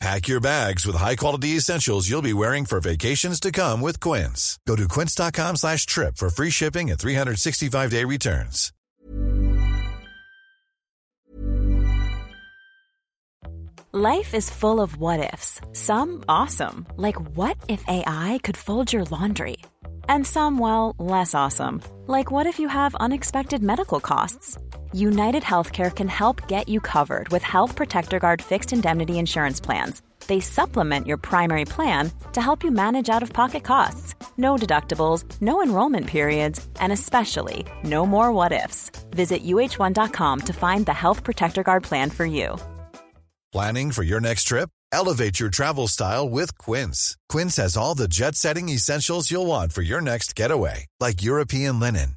Pack your bags with high-quality essentials you'll be wearing for vacations to come with Quince. Go to quince.com slash trip for free shipping and 365-day returns. Life is full of what-ifs. Some awesome, like what if AI could fold your laundry? And some, well, less awesome, like what if you have unexpected medical costs? United Healthcare can help get you covered with Health Protector Guard fixed indemnity insurance plans. They supplement your primary plan to help you manage out of pocket costs. No deductibles, no enrollment periods, and especially no more what ifs. Visit uhone.com to find the Health Protector Guard plan for you. Planning for your next trip? Elevate your travel style with Quince. Quince has all the jet setting essentials you'll want for your next getaway, like European linen,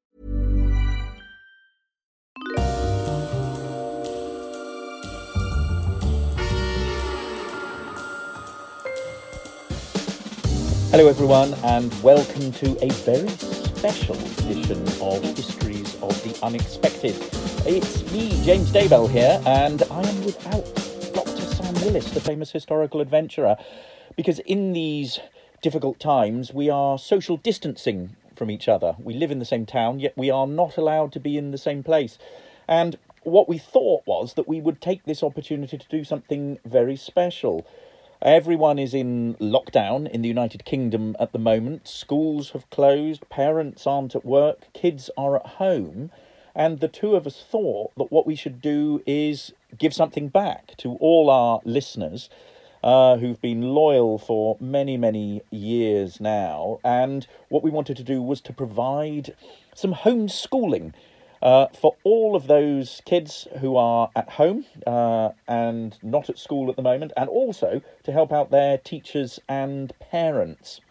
Hello, everyone, and welcome to a very special edition of Histories of the Unexpected. It's me, James Daybell, here, and I am without Dr. Sam Willis, the famous historical adventurer, because in these difficult times we are social distancing from each other. We live in the same town, yet we are not allowed to be in the same place. And what we thought was that we would take this opportunity to do something very special. Everyone is in lockdown in the United Kingdom at the moment. Schools have closed, parents aren't at work, kids are at home. And the two of us thought that what we should do is give something back to all our listeners uh, who've been loyal for many, many years now. And what we wanted to do was to provide some homeschooling uh, for all of those kids who are at home uh, and not at school at the moment, and also to help out their teachers and parents.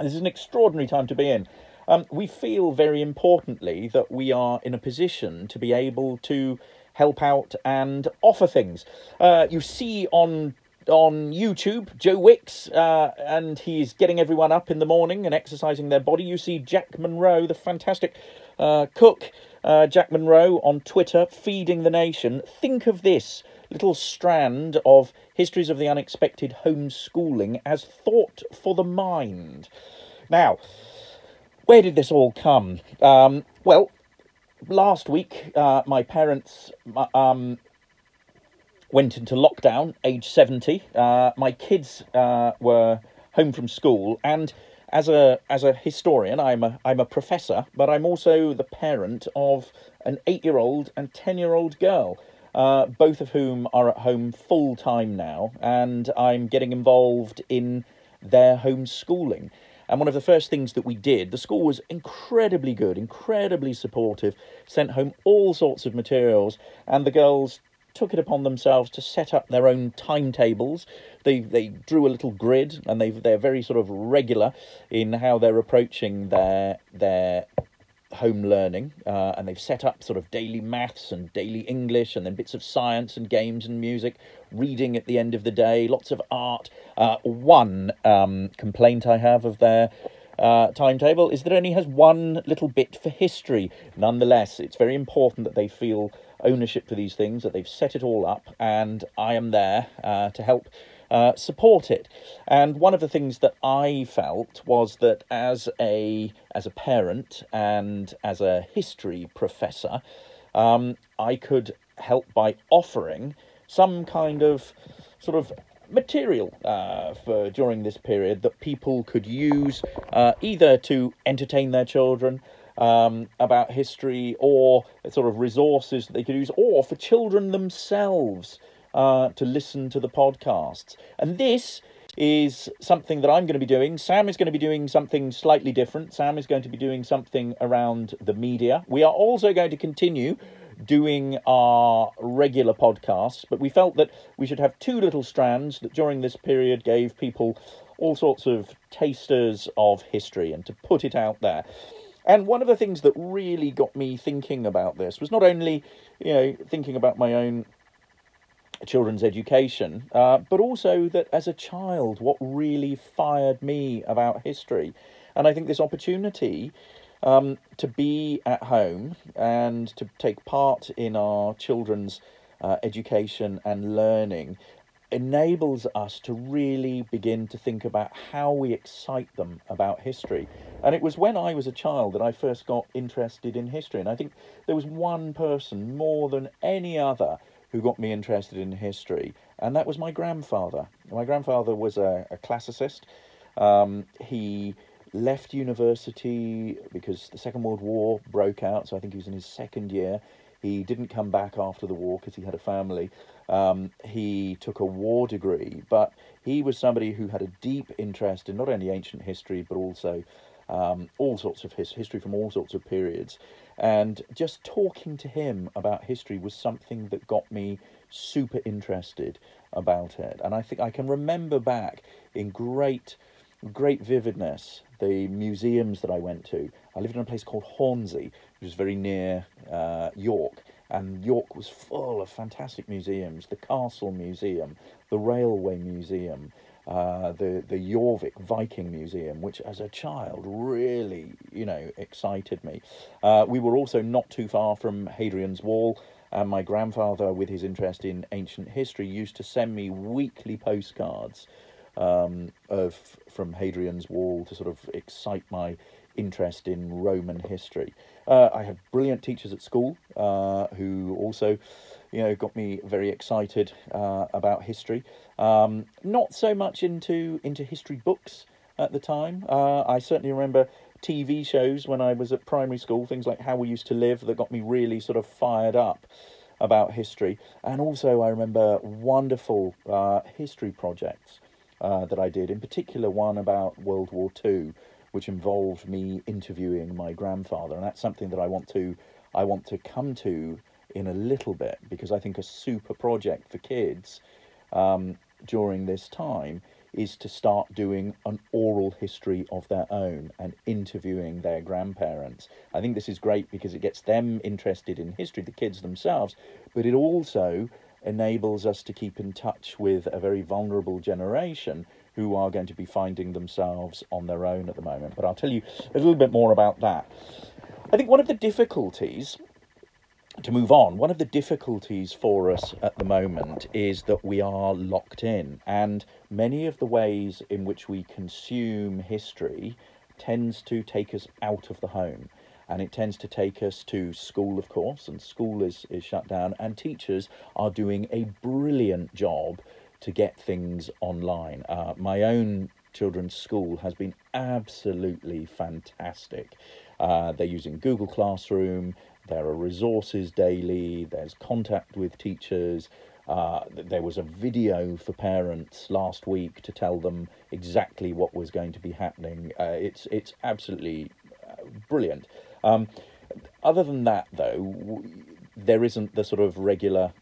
This is an extraordinary time to be in. Um, we feel very importantly that we are in a position to be able to help out and offer things. Uh, you see on on YouTube, Joe Wicks, uh, and he's getting everyone up in the morning and exercising their body. You see Jack Monroe, the fantastic uh, cook, uh, Jack Monroe on Twitter, feeding the nation. Think of this little strand of histories of the unexpected homeschooling as thought for the mind. Now, where did this all come? Um, well, last week, uh, my parents um, went into lockdown, age 70. Uh, my kids uh, were home from school, and as a as a historian, I'm a I'm a professor, but I'm also the parent of an eight year old and ten year old girl, uh, both of whom are at home full time now, and I'm getting involved in their homeschooling. And one of the first things that we did, the school was incredibly good, incredibly supportive, sent home all sorts of materials, and the girls took it upon themselves to set up their own timetables. They they drew a little grid, and they they're very sort of regular in how they're approaching their their home learning, uh, and they've set up sort of daily maths and daily English, and then bits of science and games and music, reading at the end of the day, lots of art. Uh, one um, complaint I have of their uh, timetable is that it only has one little bit for history. Nonetheless, it's very important that they feel ownership for these things, that they've set it all up, and I am there uh, to help uh, support it. And one of the things that I felt was that as a as a parent and as a history professor, um, I could help by offering some kind of sort of material uh, for during this period that people could use uh, either to entertain their children um, about history or sort of resources that they could use or for children themselves uh, to listen to the podcasts. And this is something that I'm going to be doing. Sam is going to be doing something slightly different. Sam is going to be doing something around the media. We are also going to continue doing our regular podcasts, but we felt that we should have two little strands that during this period gave people all sorts of tasters of history and to put it out there. And one of the things that really got me thinking about this was not only, you know, thinking about my own children's education, uh, but also that as a child, what really fired me about history. And I think this opportunity um, to be at home and to take part in our children's uh, education and learning enables us to really begin to think about how we excite them about history. And it was when I was a child that I first got interested in history. And I think there was one person more than any other who got me interested in history, and that was my grandfather. My grandfather was a, a classicist. Um, he left university because the Second World War broke out, so I think he was in his second year. He didn't come back after the war because he had a family. Um, he took a war degree, but he was somebody who had a deep interest in not only ancient history but also um, all sorts of his, history from all sorts of periods. And just talking to him about history was something that got me super interested about it. And I think I can remember back in great, great vividness the museums that I went to. I lived in a place called Hornsey, which is very near uh, York. And York was full of fantastic museums the Castle Museum, the Railway Museum, uh, the the Jorvik Viking Museum, which as a child really you know excited me. Uh, we were also not too far from Hadrian's Wall, and my grandfather, with his interest in ancient history, used to send me weekly postcards um, of from Hadrian's Wall to sort of excite my interest in Roman history. Uh, I had brilliant teachers at school uh, who also, you know, got me very excited uh, about history. Um, not so much into into history books at the time. Uh, I certainly remember TV shows when I was at primary school, things like How We Used to Live, that got me really sort of fired up about history. And also, I remember wonderful uh, history projects uh, that I did, in particular, one about World War II, which involved me interviewing my grandfather. And that's something that I want to. I want to come to in a little bit because I think a super project for kids um, during this time is to start doing an oral history of their own and interviewing their grandparents. I think this is great because it gets them interested in history, the kids themselves, but it also enables us to keep in touch with a very vulnerable generation who are going to be finding themselves on their own at the moment. But I'll tell you a little bit more about that. I think one of the difficulties to move on, one of the difficulties for us at the moment is that we are locked in, and many of the ways in which we consume history tends to take us out of the home. And it tends to take us to school, of course, and school is, is shut down, and teachers are doing a brilliant job to get things online. Uh, my own children's school has been absolutely fantastic. Uh, they're using Google Classroom, there are resources daily, there's contact with teachers. Uh, there was a video for parents last week to tell them exactly what was going to be happening. Uh, it's it's absolutely uh, brilliant. Um, other than that, though, there isn't the sort of regular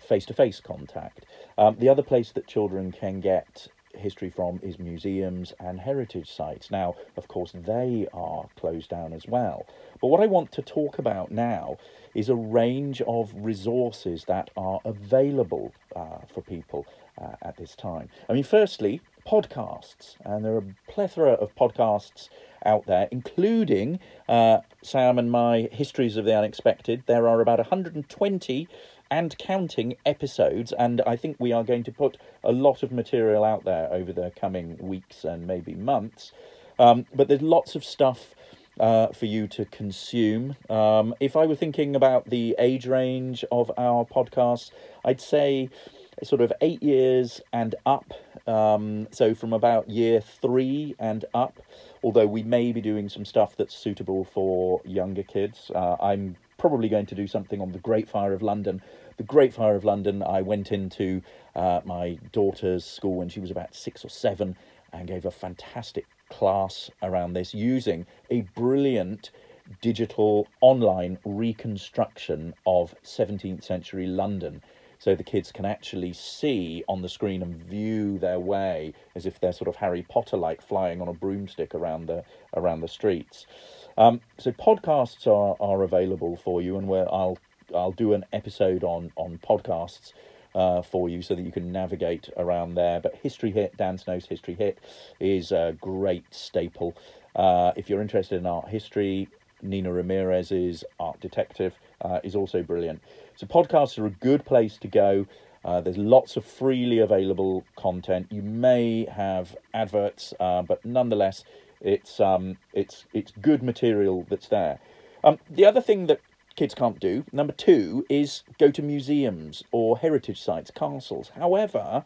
face to face contact. Um, the other place that children can get history from is museums and heritage sites. Now, of course, they are closed down as well. But what I want to talk about now is a range of resources that are available uh, for people uh, at this time. I mean, firstly, podcasts, and there are a plethora of podcasts out there, including uh, Sam and my Histories of the Unexpected. There are about 120 and counting episodes, and I think we are going to put a lot of material out there over the coming weeks and maybe months. Um, but there's lots of stuff uh, for you to consume. Um, if I were thinking about the age range of our podcasts, I'd say sort of eight years and up. Um, so from about year three and up, although we may be doing some stuff that's suitable for younger kids. Uh, I'm probably going to do something on the Great Fire of London. The Great Fire of London, I went into uh, my daughter's school when she was about six or seven and gave a fantastic class around this using a brilliant digital online reconstruction of 17th century London so the kids can actually see on the screen and view their way as if they're sort of Harry Potter like flying on a broomstick around the around the streets. Um, so podcasts are, are available for you, and where I'll I'll do an episode on on podcasts uh, for you so that you can navigate around there. But History Hit, Dan Snow's History Hit, is a great staple. Uh, if you're interested in art history, Nina Ramirez's Art Detective uh, is also brilliant. So podcasts are a good place to go. Uh, there's lots of freely available content. You may have adverts, uh, but nonetheless, it's um, it's it's good material that's there. Um, the other thing that kids can't do, number two, is go to museums or heritage sites, castles. However,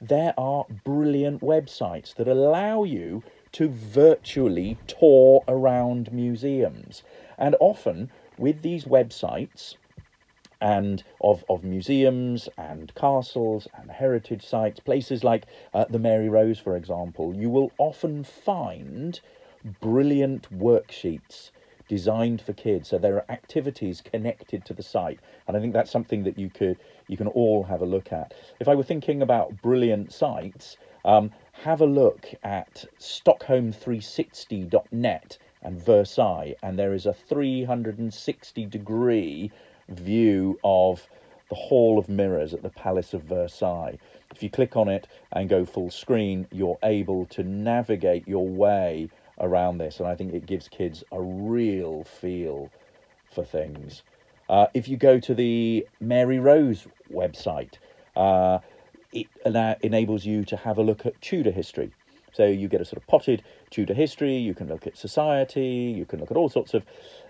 there are brilliant websites that allow you to virtually tour around museums. And often with these websites and of, of museums and castles and heritage sites, places like uh, the Mary Rose, for example, you will often find brilliant worksheets designed for kids. So there are activities connected to the site, and I think that's something that you could you can all have a look at. If I were thinking about brilliant sites, um, have a look at Stockholm360.net and Versailles, and there is a 360 degree view of the Hall of Mirrors at the Palace of Versailles. If you click on it and go full screen, you're able to navigate your way around this, and I think it gives kids a real feel for things. Uh, if you go to the Mary Rose website, uh, it enables you to have a look at Tudor history. So you get a sort of potted Tudor history. You can look at society. You can look at all sorts of,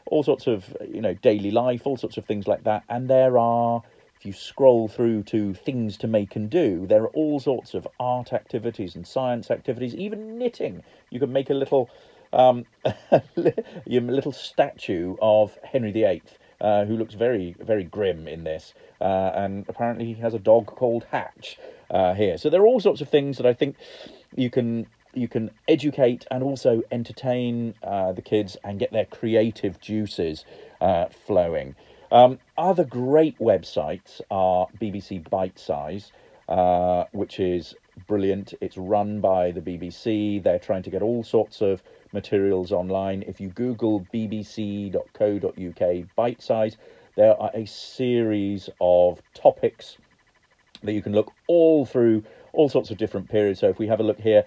all sorts of you know daily life, all sorts of things like that. And there are, if you scroll through to things to make and do, there are all sorts of art activities and science activities, even knitting. You can make a little, um, a little statue of Henry VIII. Uh, who looks very, very grim in this. Uh, and apparently he has a dog called Hatch uh, here. So there are all sorts of things that I think you can you can educate and also entertain uh, the kids and get their creative juices uh, flowing. Um, other great websites are BBC Bitesize, uh, which is brilliant. It's run by the BBC. They're trying to get all sorts of materials online. If you Google bbc.co.uk Bitesize, there are a series of topics that you can look all through all sorts of different periods. So if we have a look here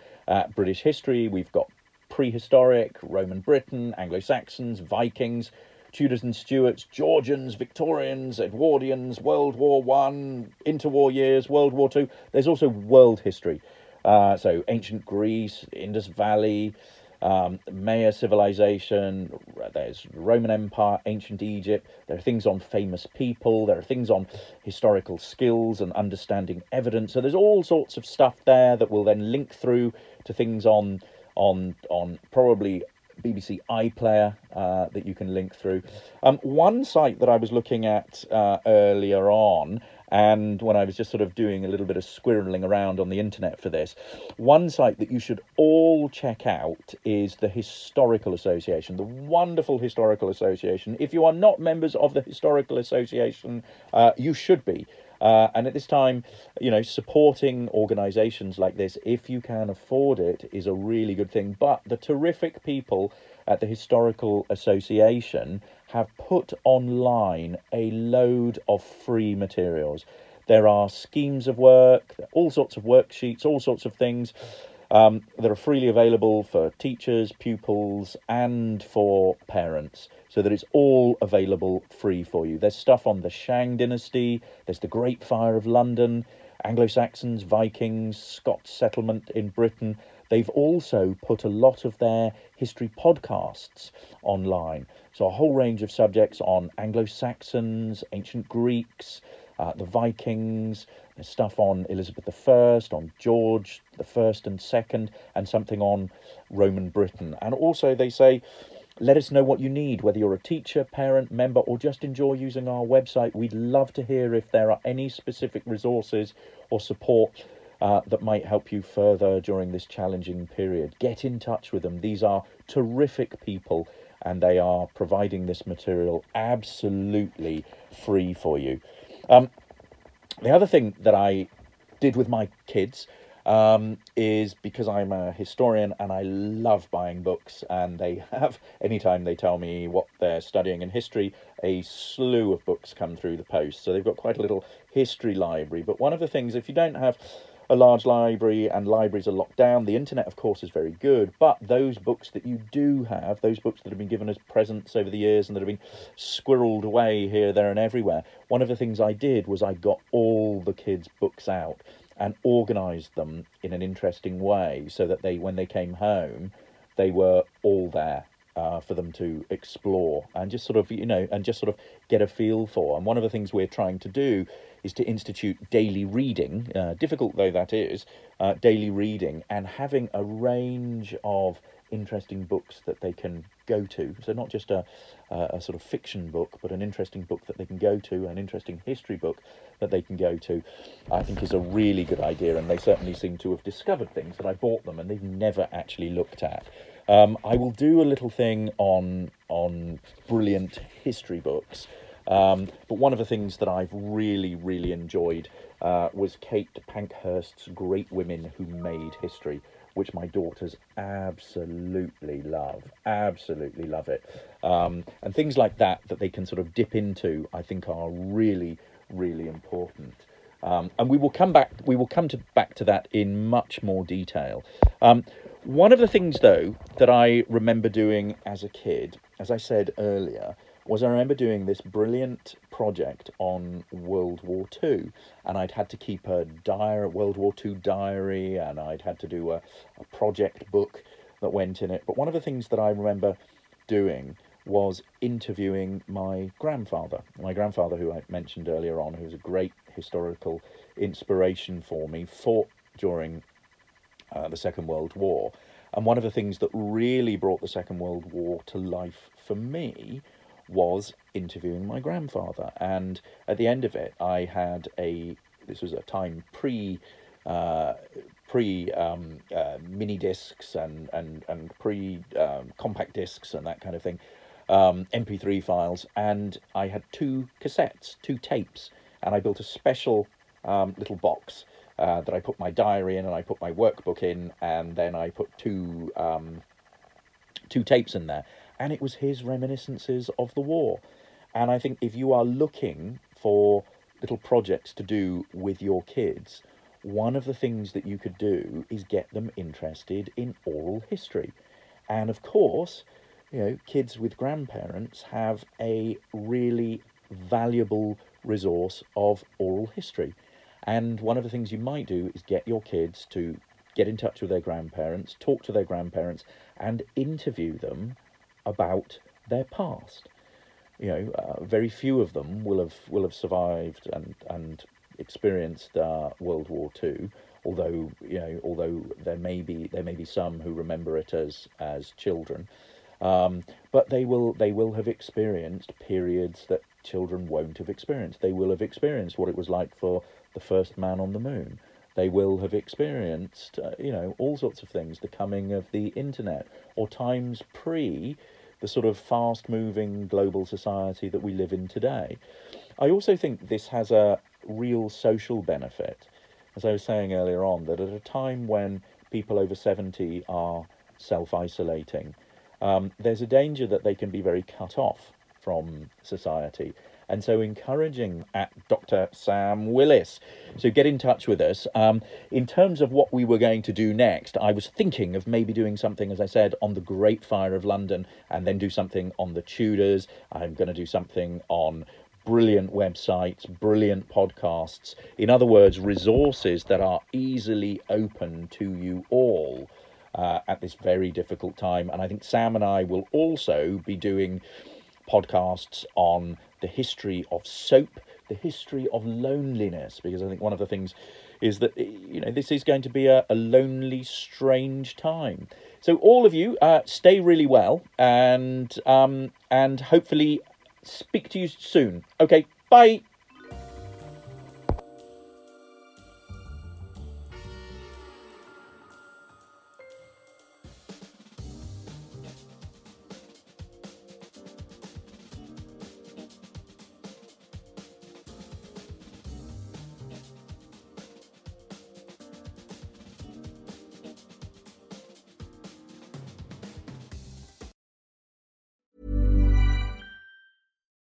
British history, we've got prehistoric, Roman Britain, Anglo Saxons, Vikings, Tudors and Stuarts, Georgians, Victorians, Edwardians, World War One, interwar years, World War Two. There's also world history. Uh, so ancient Greece, Indus Valley, um, Maya civilization, there's Roman Empire, ancient Egypt. There are things on famous people. There are things on historical skills and understanding evidence. So there's all sorts of stuff there that will then link through to things on on on probably BBC iPlayer uh, that you can link through. Um, one site that I was looking at uh, earlier on and when I was just sort of doing a little bit of squirreling around on the internet for this, one site that you should all check out is the Historical Association, the wonderful Historical Association. If you are not members of the Historical Association, uh, you should be. Uh, and at this time, you know, supporting organisations like this, if you can afford it, is a really good thing. But the terrific people at the Historical Association have put online a load of free materials. There are schemes of work, all sorts of worksheets, all sorts of things um, that are freely available for teachers, pupils, and for parents, so that it's all available free for you. There's stuff on the Shang dynasty, there's the Great Fire of London, Anglo Saxons, Vikings, Scots settlement in Britain. They've also put a lot of their history podcasts online. So, a whole range of subjects on Anglo Saxons, ancient Greeks, uh, the Vikings, there's stuff on Elizabeth I, on George the First and Second, and something on Roman Britain. And also, they say, let us know what you need, whether you're a teacher, parent, member, or just enjoy using our website. We'd love to hear if there are any specific resources or support uh, that might help you further during this challenging period. Get in touch with them. These are terrific people and they are providing this material absolutely free for you. Um, the other thing that I did with my kids um, is because I'm a historian and I love buying books, and they have, anytime they tell me what they're studying in history, a slew of books come through the post. So they've got quite a little history library. But one of the things, if you don't have a large library and libraries are locked down. The internet, of course, is very good, but those books that you do have, those books that have been given as presents over the years and that have been squirreled away here, there, and everywhere, one of the things I did was I got all the kids' books out and organised them in an interesting way so that they, when they came home, they were all there uh, for them to explore and just sort of you know and just sort of get a feel for. And one of the things we're trying to do is to institute daily reading, uh, difficult though that is, uh, daily reading, and having a range of interesting books that they can go to. So not just a, a, sort of fiction book, but an interesting book that they can go to, an interesting history book that they can go to. I think is a really good idea, and they certainly seem to have discovered things that I bought them and they've never actually looked at. Um, I will do a little thing on on brilliant history books. Um, but one of the things that I've really, really enjoyed uh, was Kate Pankhurst's Great Women Who Made History, which my daughters absolutely love. Absolutely love it. Um, and things like that that they can sort of dip into, I think, are really, really important. Um, and we will come back. We will come to back to that in much more detail. Um, one of the things, though, that I remember doing as a kid, as I said earlier, was I remember doing this brilliant project on World War II, and I'd had to keep a diary, World War II diary, and I'd had to do a, a project book that went in it. But one of the things that I remember doing was interviewing my grandfather. My grandfather, who I mentioned earlier on, who was a great historical inspiration for me, fought during uh, the Second World War. And one of the things that really brought the Second World War to life for me was interviewing my grandfather. And at the end of it, I had a this was a time pre uh, pre um, uh, mini discs and and and pre um, compact discs and that kind of thing, um, MP3 files, and I had two cassettes, two tapes, and I built a special um, little box uh, that I put my diary in and I put my workbook in, and then I put two um, two tapes in there and it was his reminiscences of the war. And I think if you are looking for little projects to do with your kids, one of the things that you could do is get them interested in oral history. And of course, you know, kids with grandparents have a really valuable resource of oral history. And one of the things you might do is get your kids to get in touch with their grandparents, talk to their grandparents, and interview them about their past. You know, uh, very few of them will have will have survived and and experienced uh, World War Two. Although you know, although there may be there may be some who remember it as as children, um, but they will they will have experienced periods that children won't have experienced. They will have experienced what it was like for the first man on the moon. They will have experienced, uh, you know, all sorts of things. The coming of the internet, or times pre the sort of fast moving global society that we live in today. I also think this has a real social benefit. As I was saying earlier on, that at a time when people over 70 are self isolating, um, there's a danger that they can be very cut off from society. And so, encouraging at Dr. Sam Willis. So, get in touch with us. Um, in terms of what we were going to do next, I was thinking of maybe doing something, as I said, on the Great Fire of London, and then do something on the Tudors. I'm going to do something on brilliant websites, brilliant podcasts. In other words, resources that are easily open to you all uh, at this very difficult time. And I think Sam and I will also be doing podcasts on the history of soap, the history of loneliness, because I think one of the things is that you know this is going to be a, a lonely, strange time. So all of you, uh, stay really well, and um, and hopefully speak to you soon. Okay, bye.